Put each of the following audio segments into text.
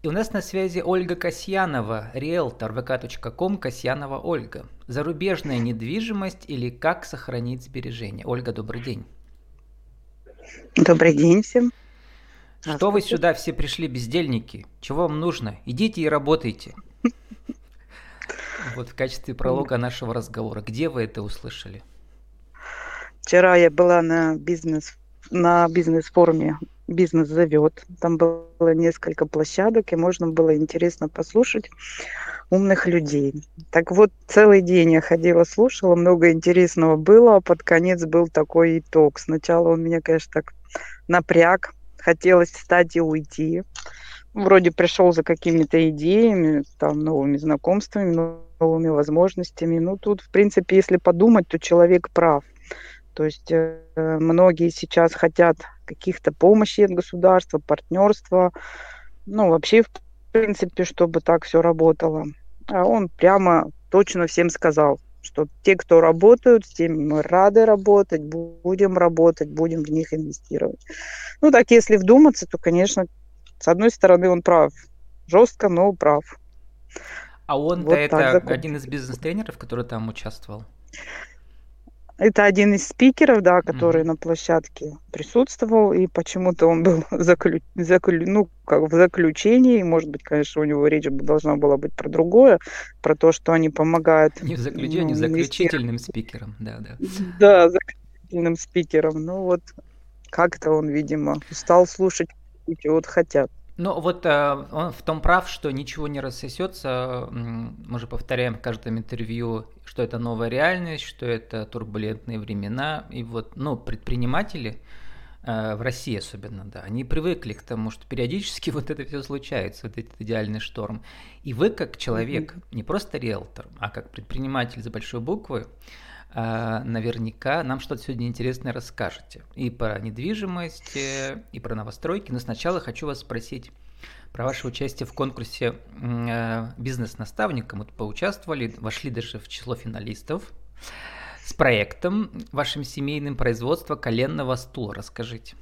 И у нас на связи Ольга Касьянова, риэлтор vk.com Касьянова Ольга. Зарубежная недвижимость или как сохранить сбережения? Ольга, добрый день. Добрый день всем. Что вы сюда все пришли, бездельники? Чего вам нужно? Идите и работайте. Вот в качестве пролога нашего разговора. Где вы это услышали? Вчера я была на бизнес на бизнес-форуме «Бизнес зовет». Там было несколько площадок, и можно было интересно послушать умных людей. Так вот, целый день я ходила, слушала, много интересного было, а под конец был такой итог. Сначала он меня, конечно, так напряг, хотелось встать и уйти. Вроде пришел за какими-то идеями, там, новыми знакомствами, новыми возможностями. Ну, тут, в принципе, если подумать, то человек прав. То есть э, многие сейчас хотят каких-то помощи от государства, партнерства, ну, вообще, в принципе, чтобы так все работало. А он прямо точно всем сказал, что те, кто работают, с теми мы рады работать, будем работать, будем в них инвестировать. Ну, так, если вдуматься, то, конечно, с одной стороны, он прав. Жестко, но прав. А он-то вот это один из бизнес-тренеров, который там участвовал? Это один из спикеров, да, который mm-hmm. на площадке присутствовал, и почему-то он был заклю... Заклю... ну, как в заключении, может быть, конечно, у него речь должна была быть про другое, про то, что они помогают... Не в заключении, ну, заключительным спикером, да, да. Да, заключительным спикером, ну вот как-то он, видимо, стал слушать, вот хотят. Ну вот э, он в том прав, что ничего не рассосется. Мы же повторяем в каждом интервью, что это новая реальность, что это турбулентные времена. И вот, ну, предприниматели э, в России особенно, да, они привыкли к тому, что периодически вот это все случается, вот этот идеальный шторм. И вы как человек, не просто риэлтор, а как предприниматель за большой буквы, наверняка нам что-то сегодня интересное расскажете. И про недвижимость, э, и про новостройки. Но сначала хочу вас спросить про ваше участие в конкурсе э, бизнес-наставника. Мы поучаствовали, вошли даже в число финалистов с проектом вашим семейным производства коленного стула. Расскажите.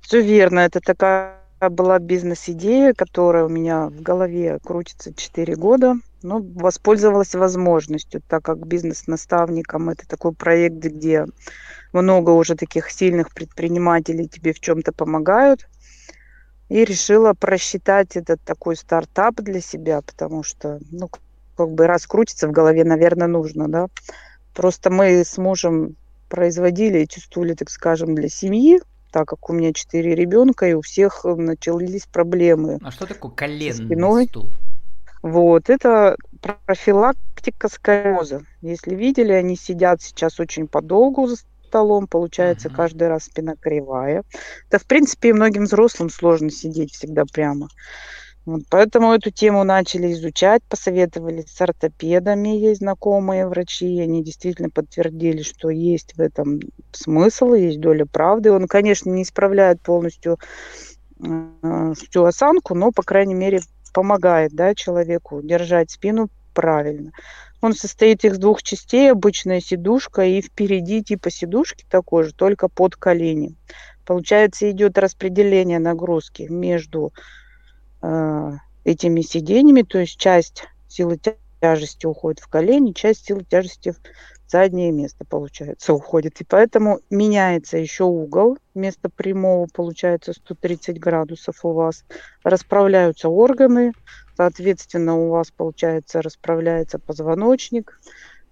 Все верно. Это такая была бизнес-идея, которая у меня в голове крутится 4 года. Но воспользовалась возможностью, так как бизнес-наставником это такой проект, где много уже таких сильных предпринимателей тебе в чем-то помогают. И решила просчитать этот такой стартап для себя, потому что, ну, как бы раскрутиться в голове, наверное, нужно, да. Просто мы с мужем производили эти стулья, так скажем, для семьи, так как у меня четыре ребенка, и у всех начались проблемы. А что такое коленный спиной. стул? Вот, это профилактика сколиоза. Если видели, они сидят сейчас очень подолгу за столом, получается, uh-huh. каждый раз спина кривая. Да, в принципе, и многим взрослым сложно сидеть всегда прямо. Вот, поэтому эту тему начали изучать, посоветовали с ортопедами, есть знакомые врачи, они действительно подтвердили, что есть в этом смысл, есть доля правды. Он, конечно, не исправляет полностью э, всю осанку, но, по крайней мере, помогает да, человеку держать спину правильно. Он состоит из двух частей, обычная сидушка и впереди типа сидушки такой же, только под колени. Получается, идет распределение нагрузки между Э, этими сиденьями, то есть часть силы тяжести уходит в колени, часть силы тяжести заднее место, получается, уходит. И поэтому меняется еще угол. Вместо прямого получается 130 градусов у вас. Расправляются органы, соответственно, у вас, получается, расправляется позвоночник.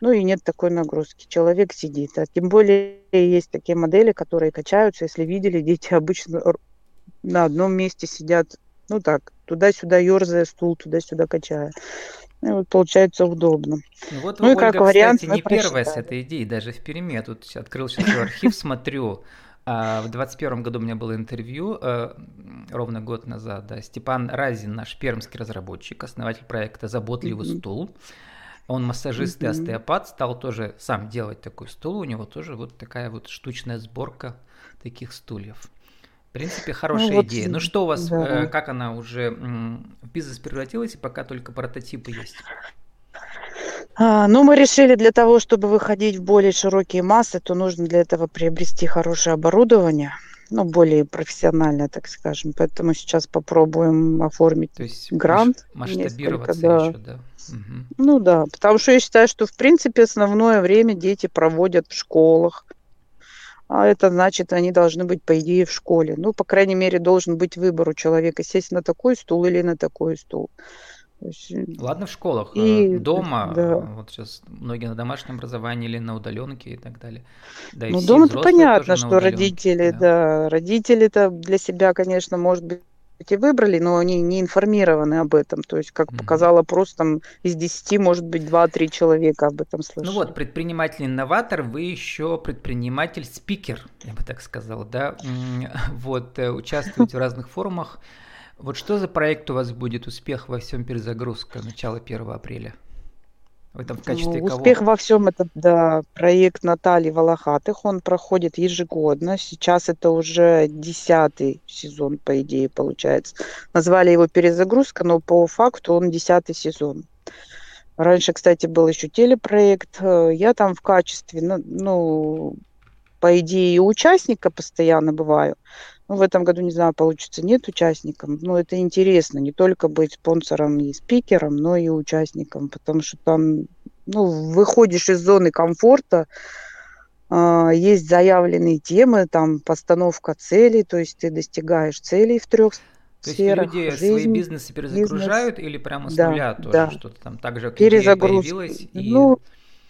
Ну и нет такой нагрузки. Человек сидит. А тем более есть такие модели, которые качаются. Если видели, дети обычно на одном месте сидят ну так, туда-сюда ерзая стул, туда-сюда качая. И вот получается удобно. Ну, вот ну Ольга, и как кстати, вариант, не первая с этой идеей, даже в Перми. Я тут открыл сейчас архив, смотрю. А, в 2021 году у меня было интервью, э, ровно год назад, да, Степан Разин, наш пермский разработчик, основатель проекта «Заботливый mm-hmm. стул». Он массажист mm-hmm. и остеопат, стал тоже сам делать такой стул, у него тоже вот такая вот штучная сборка таких стульев. В принципе, ну хорошая ну, вот, идея. Ну что у вас, да. э, как она уже в бизнес превратилась, и пока только прототипы есть? А, ну, мы решили для того, чтобы выходить в более широкие массы, то нужно для этого приобрести хорошее оборудование. ну, более профессионально, так скажем. Поэтому сейчас попробуем оформить То есть грант. масштабироваться да. еще, да. Угу. Ну да, потому что я считаю, что в принципе основное время дети проводят в школах. А это значит, они должны быть, по идее, в школе. Ну, по крайней мере, должен быть выбор у человека, сесть на такой стул или на такой стул. Э, Ладно, в школах, и, дома, да. вот сейчас многие на домашнем образовании или на удаленке и так далее. Да, ну, дома-то понятно, что родители, да, да родители-то для себя, конечно, может быть, и выбрали, но они не информированы об этом. То есть, как mm-hmm. показал опрос, там из 10, может быть, 2-3 человека об этом слышали. Ну вот, предприниматель-инноватор, вы еще предприниматель-спикер, я бы так сказал, да? Вот, э, участвуете в разных форумах. Вот что за проект у вас будет «Успех во всем перезагрузка» начало 1 апреля? В этом в качестве ну, Успех кого? во всем это да, проект Натальи Волохатых. Он проходит ежегодно. Сейчас это уже десятый сезон, по идее, получается. Назвали его перезагрузка, но по факту он десятый сезон. Раньше, кстати, был еще телепроект. Я там в качестве, ну, ну по идее, участника постоянно бываю. Ну, в этом году, не знаю, получится, нет участников. Но это интересно, не только быть спонсором и спикером, но и участником, потому что там, ну, выходишь из зоны комфорта, э, есть заявленные темы, там постановка целей, то есть ты достигаешь целей в трех то сферах. То есть люди жизнь, свои бизнесы перезагружают бизнес. или прямо с да, нуля тоже да. что-то там так же, как Перезагруз... появилась? И... Ну,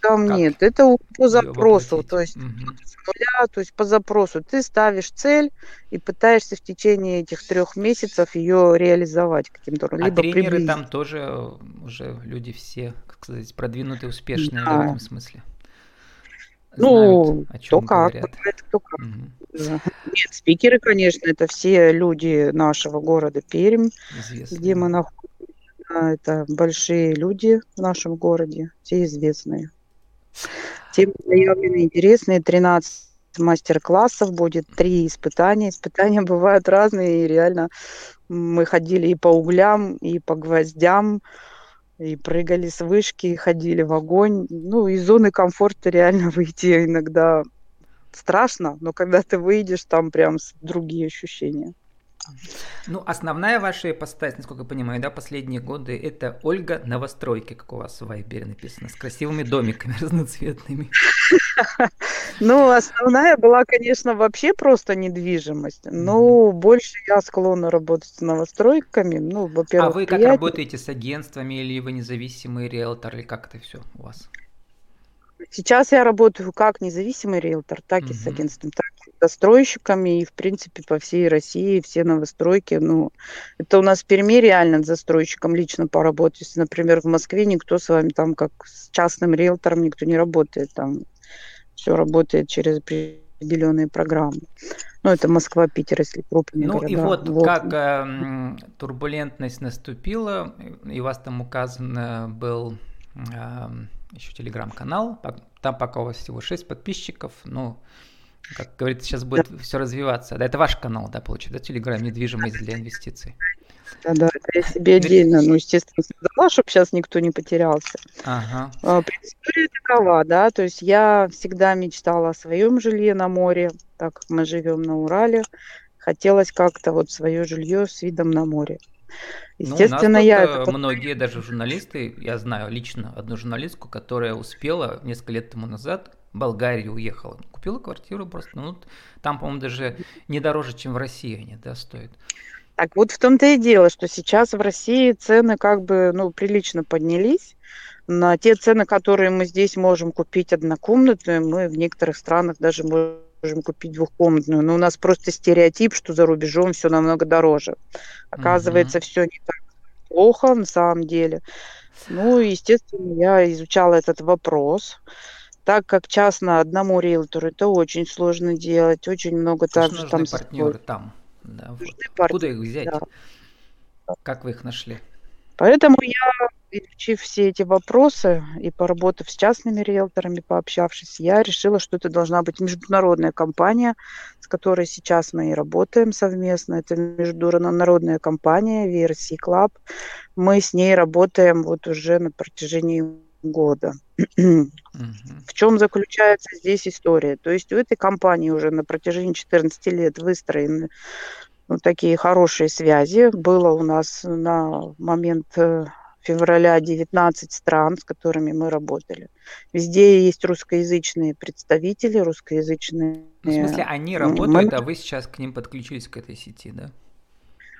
там как? нет, это по запросу, то есть угу. нуля, то есть по запросу. Ты ставишь цель и пытаешься в течение этих трех месяцев ее реализовать каким-то образом. А либо тренеры приблизить. там тоже э, уже люди все, как сказать, продвинутые, успешные да. в этом смысле. Ну, Знают, кто как, бывает, кто как. Угу. Да. Нет, спикеры, конечно, это все люди нашего города Пермь, Известные. где мы находимся. Это большие люди в нашем городе, все известные. Темы заявлены интересные. 13 мастер-классов будет, три испытания. Испытания бывают разные, и реально мы ходили и по углям, и по гвоздям, и прыгали с вышки, и ходили в огонь. Ну, из зоны комфорта реально выйти иногда страшно, но когда ты выйдешь, там прям другие ощущения. Ну, основная ваша ипостась, насколько я понимаю, да, последние годы, это Ольга Новостройки, как у вас в Вайбере написано, с красивыми домиками разноцветными. Ну, основная была, конечно, вообще просто недвижимость. Ну, больше я склонна работать с новостройками. Ну, во-первых, А вы как работаете с агентствами или вы независимый риэлтор, или как это все у вас? Сейчас я работаю как независимый риэлтор, так и с агентством, так и с застройщиками, и, в принципе, по всей России все новостройки. Ну, это у нас в Перми реально с застройщиком лично поработать. Например, в Москве никто с вами там, как с частным риэлтором, никто не работает. Там все работает через определенные программы. Ну, это Москва, Питер, если крупные Ну города. и вот, вот. как э, турбулентность наступила, и у вас там указан был э, еще телеграм-канал. Там пока у вас всего 6 подписчиков. Ну, как говорится, сейчас будет да. все развиваться. Да, это ваш канал, да, получается, да, Телеграм недвижимость для инвестиций. Да, да, это я себе отдельно, ну, естественно, создала, чтобы сейчас никто не потерялся. Ага. А, история такова, да, то есть я всегда мечтала о своем жилье на море, так как мы живем на Урале. Хотелось как-то вот свое жилье с видом на море. Естественно, ну, я это... многие даже журналисты, я знаю лично одну журналистку, которая успела несколько лет тому назад в Болгарию уехала, купила квартиру просто, ну там, по-моему, даже не дороже, чем в России они, да, стоят. Так вот в том-то и дело, что сейчас в России цены как бы, ну, прилично поднялись. На те цены, которые мы здесь можем купить однокомнатную, мы в некоторых странах даже можем можем купить двухкомнатную, но у нас просто стереотип, что за рубежом все намного дороже. Оказывается, угу. все не так плохо на самом деле. Ну, естественно, я изучала этот вопрос. Так как частно одному риэлтору это очень сложно делать, очень много также там... партнеры там. Да, вот. Откуда их взять? Да. Как вы их нашли? Поэтому я изучив все эти вопросы и поработав с частными риэлторами, пообщавшись, я решила, что это должна быть международная компания, с которой сейчас мы и работаем совместно. Это международная компания VRC Club. Мы с ней работаем вот уже на протяжении года. В чем заключается здесь история? То есть у этой компании уже на протяжении 14 лет выстроены ну, такие хорошие связи. Было у нас на момент э, февраля 19 стран, с которыми мы работали. Везде есть русскоязычные представители, русскоязычные... Ну, в смысле, они работают, а вы сейчас к ним подключились к этой сети, да?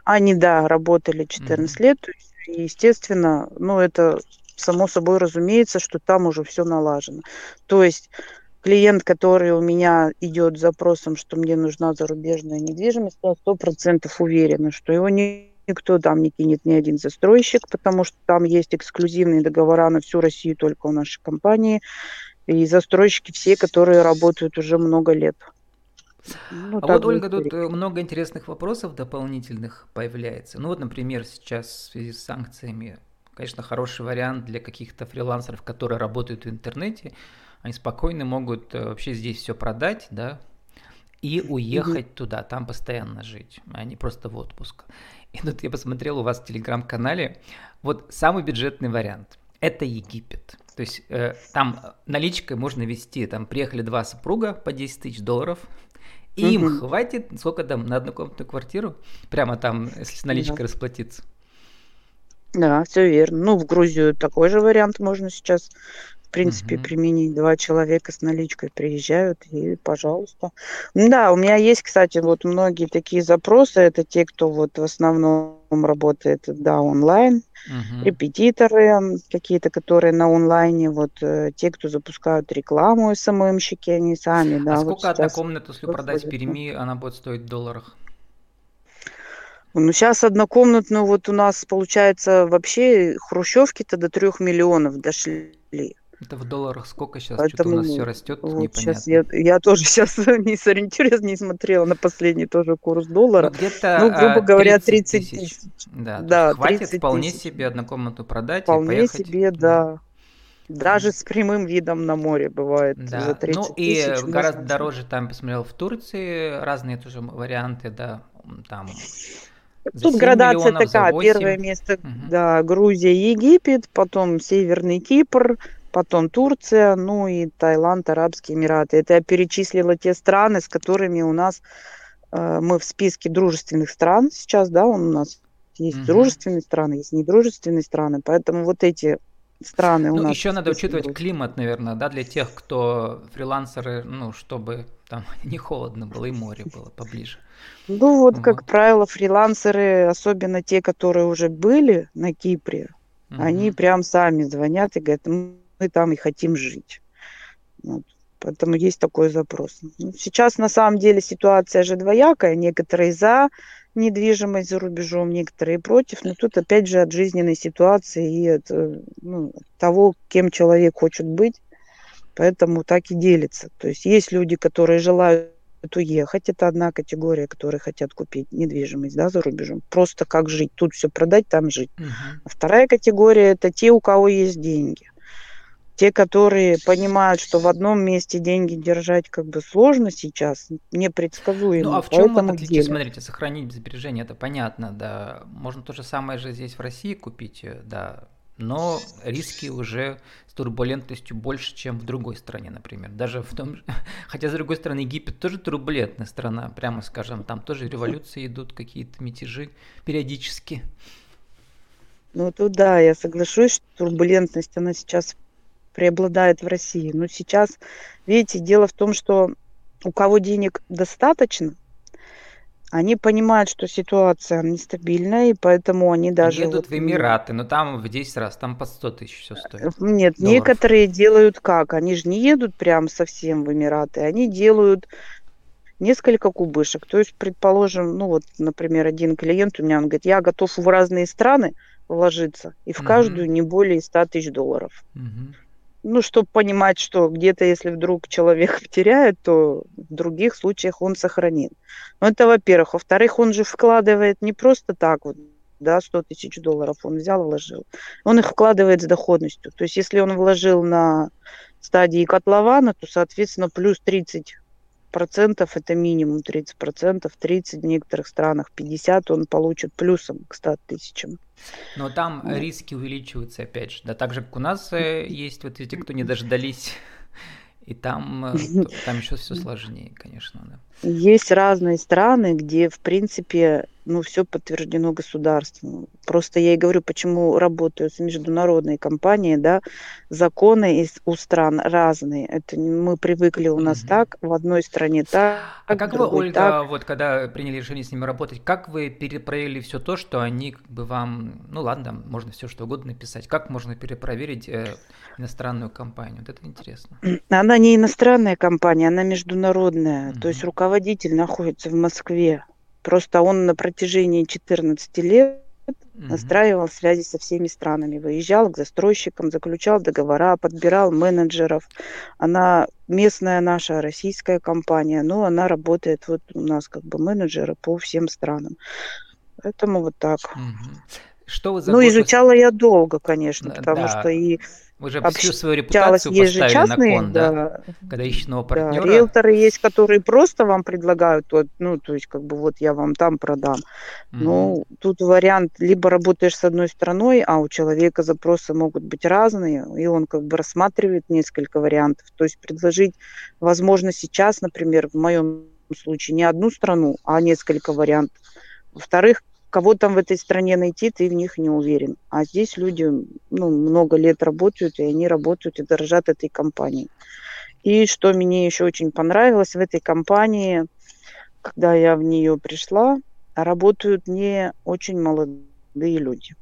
Они, да, работали 14 mm-hmm. лет. И, естественно, ну, это само собой разумеется, что там уже все налажено. То есть клиент, который у меня идет с запросом, что мне нужна зарубежная недвижимость, я сто процентов уверена, что его не никто там не кинет ни один застройщик, потому что там есть эксклюзивные договора на всю Россию только у нашей компании. И застройщики все, которые работают уже много лет. Ну, а вот, Ольга, тут э, много интересных вопросов дополнительных появляется. Ну вот, например, сейчас в связи с санкциями, конечно, хороший вариант для каких-то фрилансеров, которые работают в интернете, они спокойно могут э, вообще здесь все продать, да, и уехать mm туда, там постоянно жить, а не просто в отпуск. И тут я посмотрел у вас в телеграм-канале, вот самый бюджетный вариант – это Египет. То есть э, там наличкой можно вести, там приехали два супруга по 10 тысяч долларов, и им хватит, сколько там, на однокомнатную квартиру? Прямо там, если с наличкой да. расплатиться. Да, все верно. Ну, в Грузию такой же вариант можно сейчас, принципе, угу. применить. Два человека с наличкой приезжают, и пожалуйста. Да, у меня есть, кстати, вот многие такие запросы. Это те, кто вот в основном работает, да, онлайн угу. репетиторы какие-то, которые на онлайне, вот э, те, кто запускают рекламу, СММщики, они сами, да. А вот сколько одна комната, если продать в Перми, она будет стоить в долларах? Ну, сейчас однокомнатную вот у нас, получается, вообще хрущевки-то до трех миллионов дошли. Это в долларах сколько сейчас? Поэтому, Что-то у нас все растет, вот непонятно. Сейчас я, я тоже сейчас не сориентируюсь, не смотрела на последний тоже курс доллара. Ну, где-то, ну грубо а, говоря, 30 тысяч. Да, да хватит вполне тысяч. себе однокомнатную продать вполне и поехать. себе, да. Даже с прямым видом на море бывает да. за 30 Ну и тысяч, гораздо можно... дороже там посмотрел в Турции, разные тоже варианты, да, там Тут градация такая. Первое место, угу. да, Грузия, Египет, потом Северный Кипр, потом Турция, ну и Таиланд, Арабские Эмираты. Это я перечислила те страны, с которыми у нас э, мы в списке дружественных стран сейчас, да, у нас есть угу. дружественные страны, есть недружественные страны, поэтому вот эти страны у ну, нас. еще надо учитывать дружественные. климат, наверное, да, для тех, кто фрилансеры, ну, чтобы там не холодно было и море было поближе. Ну вот, вот. как правило, фрилансеры, особенно те, которые уже были на Кипре, угу. они прям сами звонят и говорят, мы там и хотим жить. Вот. Поэтому есть такой запрос. Ну, сейчас на самом деле ситуация же двоякая. Некоторые за недвижимость за рубежом, некоторые против. Но тут опять же от жизненной ситуации и от ну, того, кем человек хочет быть. Поэтому так и делится. То есть есть люди, которые желают уехать. Это одна категория, которые хотят купить недвижимость да, за рубежом. Просто как жить. Тут все продать, там жить. Угу. А вторая категория это те, у кого есть деньги те, которые понимают, что в одном месте деньги держать как бы сложно сейчас, непредсказуемо. Ну а в чем отличие? Смотрите, сохранить сбережения, это понятно, да. Можно то же самое же здесь в России купить, э, да. Но риски уже с турбулентностью больше, чем в другой стране, например. Даже в том, хотя с другой стороны Египет тоже турбулентная страна, прямо скажем, там тоже революции идут, какие-то мятежи периодически. Ну, тут да, я соглашусь, что турбулентность, она сейчас преобладает в России. Но сейчас, видите, дело в том, что у кого денег достаточно, они понимают, что ситуация нестабильная, и поэтому они даже... Едут вот, в Эмираты, но там в 10 раз, там по 100 тысяч все стоит. Э, нет, долларов. некоторые делают как? Они же не едут прям совсем в Эмираты, они делают несколько кубышек. То есть, предположим, ну вот, например, один клиент у меня, он говорит, я готов в разные страны вложиться, и в каждую не более 100 тысяч долларов. Угу ну, чтобы понимать, что где-то, если вдруг человек потеряет, то в других случаях он сохранит. Ну, это во-первых. Во-вторых, он же вкладывает не просто так вот, да, 100 тысяч долларов он взял, вложил. Он их вкладывает с доходностью. То есть, если он вложил на стадии котлована, то, соответственно, плюс 30 процентов это минимум 30 процентов, 30 в некоторых странах, 50 он получит плюсом к 100 тысячам. Но там вот. риски увеличиваются опять же, да, так же как у нас э, есть вот эти, кто не дождались и там, э, там еще все сложнее, конечно. Да. Есть разные страны, где, в принципе, ну, все подтверждено государством. Просто я и говорю, почему работаю с международной компанией, да, законы из, у стран разные. Это мы привыкли у нас mm-hmm. так, в одной стране так. А как вы, Ольга, так. вот когда приняли решение с ними работать, как вы перепроверили все то, что они как бы вам, ну ладно, можно все что угодно написать, как можно перепроверить э, иностранную компанию? Вот это интересно. Она не иностранная компания, она международная. Mm-hmm. То есть руководитель находится в Москве. Просто он на протяжении 14 лет настраивал связи со всеми странами, выезжал к застройщикам, заключал договора, подбирал менеджеров. Она местная наша российская компания, но она работает вот у нас как бы менеджеры по всем странам. Поэтому вот так. Что вы за ну, изучала я долго, конечно, потому да. что и вы же всю свою репутацию поставили частные, на кон, да? да? Когда ищете нового партнера. Да, риэлторы есть, которые просто вам предлагают, вот, ну, то есть, как бы, вот я вам там продам. Mm-hmm. Ну, тут вариант, либо работаешь с одной страной, а у человека запросы могут быть разные, и он как бы рассматривает несколько вариантов. То есть предложить, возможно, сейчас, например, в моем случае не одну страну, а несколько вариантов. Во-вторых, кого там в этой стране найти, ты в них не уверен. А здесь люди ну, много лет работают, и они работают и дорожат этой компанией. И что мне еще очень понравилось в этой компании, когда я в нее пришла, работают не очень молодые люди,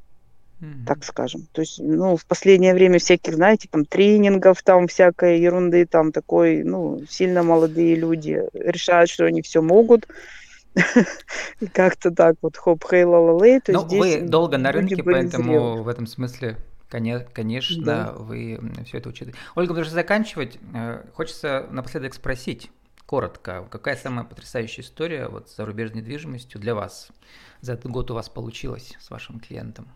mm-hmm. так скажем. То есть, ну, в последнее время всяких, знаете, там тренингов, там всякой ерунды, там такой, ну, сильно молодые люди решают, что они все могут, и как-то так вот хоп хей ла ла лей. Но вы долго на рынке, поэтому в этом смысле Конечно, да. вы все это учитываете. Ольга, даже заканчивать, э, хочется напоследок спросить коротко, какая самая потрясающая история вот с зарубежной недвижимостью для вас за этот год у вас получилась с вашим клиентом?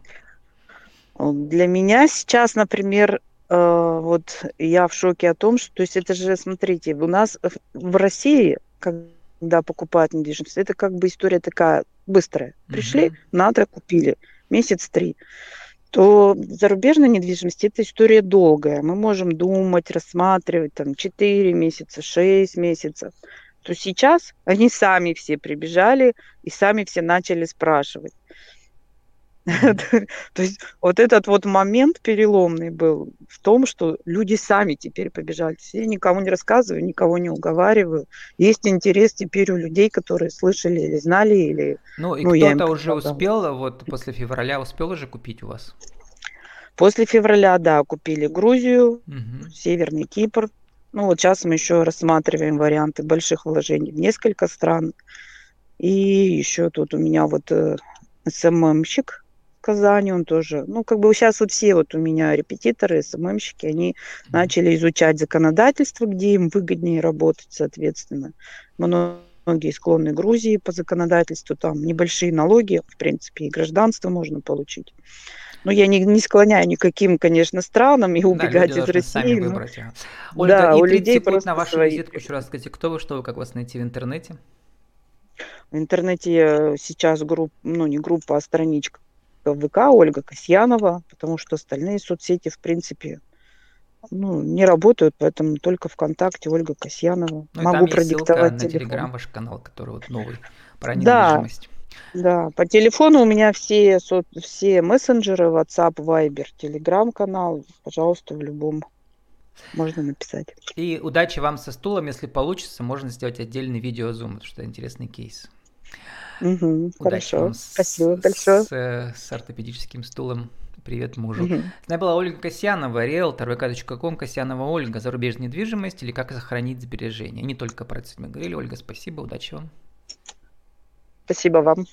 Для меня сейчас, например, э, вот я в шоке о том, что, то есть это же, смотрите, у нас в России, как да, покупают недвижимость. Это как бы история такая быстрая. Пришли, mm-hmm. надо, купили. Месяц три. То зарубежная недвижимость это история долгая. Мы можем думать, рассматривать там 4 месяца, 6 месяцев. То сейчас они сами все прибежали и сами все начали спрашивать. То есть вот этот вот момент переломный был в том, что люди сами теперь побежали. Я никому не рассказываю, никого не уговариваю. Есть интерес теперь у людей, которые слышали или знали, или... Ну, и ну, кто-то уже успел, вот после февраля успел уже купить у вас? После февраля, да, купили Грузию, угу. Северный Кипр. Ну, вот сейчас мы еще рассматриваем варианты больших вложений в несколько стран. И еще тут у меня вот э, СММщик, Казани, он тоже, ну, как бы сейчас вот все вот у меня репетиторы, СММщики, они начали изучать законодательство, где им выгоднее работать, соответственно. Многие склонны Грузии по законодательству, там небольшие налоги, в принципе, и гражданство можно получить. Но я не, не склоняю никаким, конечно, странам и убегать да, из России. Сами но... выбрать. Ольга, да, и у людей просто на вашу свои... визитку еще раз скажите, кто вы, что вы, как вас найти в интернете? В интернете сейчас группа, ну не группа, а страничка в ВК Ольга Касьянова, потому что остальные соцсети, в принципе, ну, не работают, поэтому только ВКонтакте Ольга Касьянова. Ну, Могу продиктовать на телефон. Телеграм ваш канал, который вот новый про недвижимость. Да, да, по телефону у меня все, со, все мессенджеры, WhatsApp, Viber, Telegram канал, пожалуйста, в любом можно написать. И удачи вам со стулом, если получится, можно сделать отдельный видео Zoom, что интересный кейс. Угу, хорошо. Спасибо большое. С, с ортопедическим стулом. Привет мужу. Угу. С нами была Ольга Касьянова, риэлтор, vk.com, Касьянова Ольга, зарубежная недвижимость или как сохранить сбережения. Не только про это мы говорили. Ольга, спасибо, удачи вам. Спасибо вам.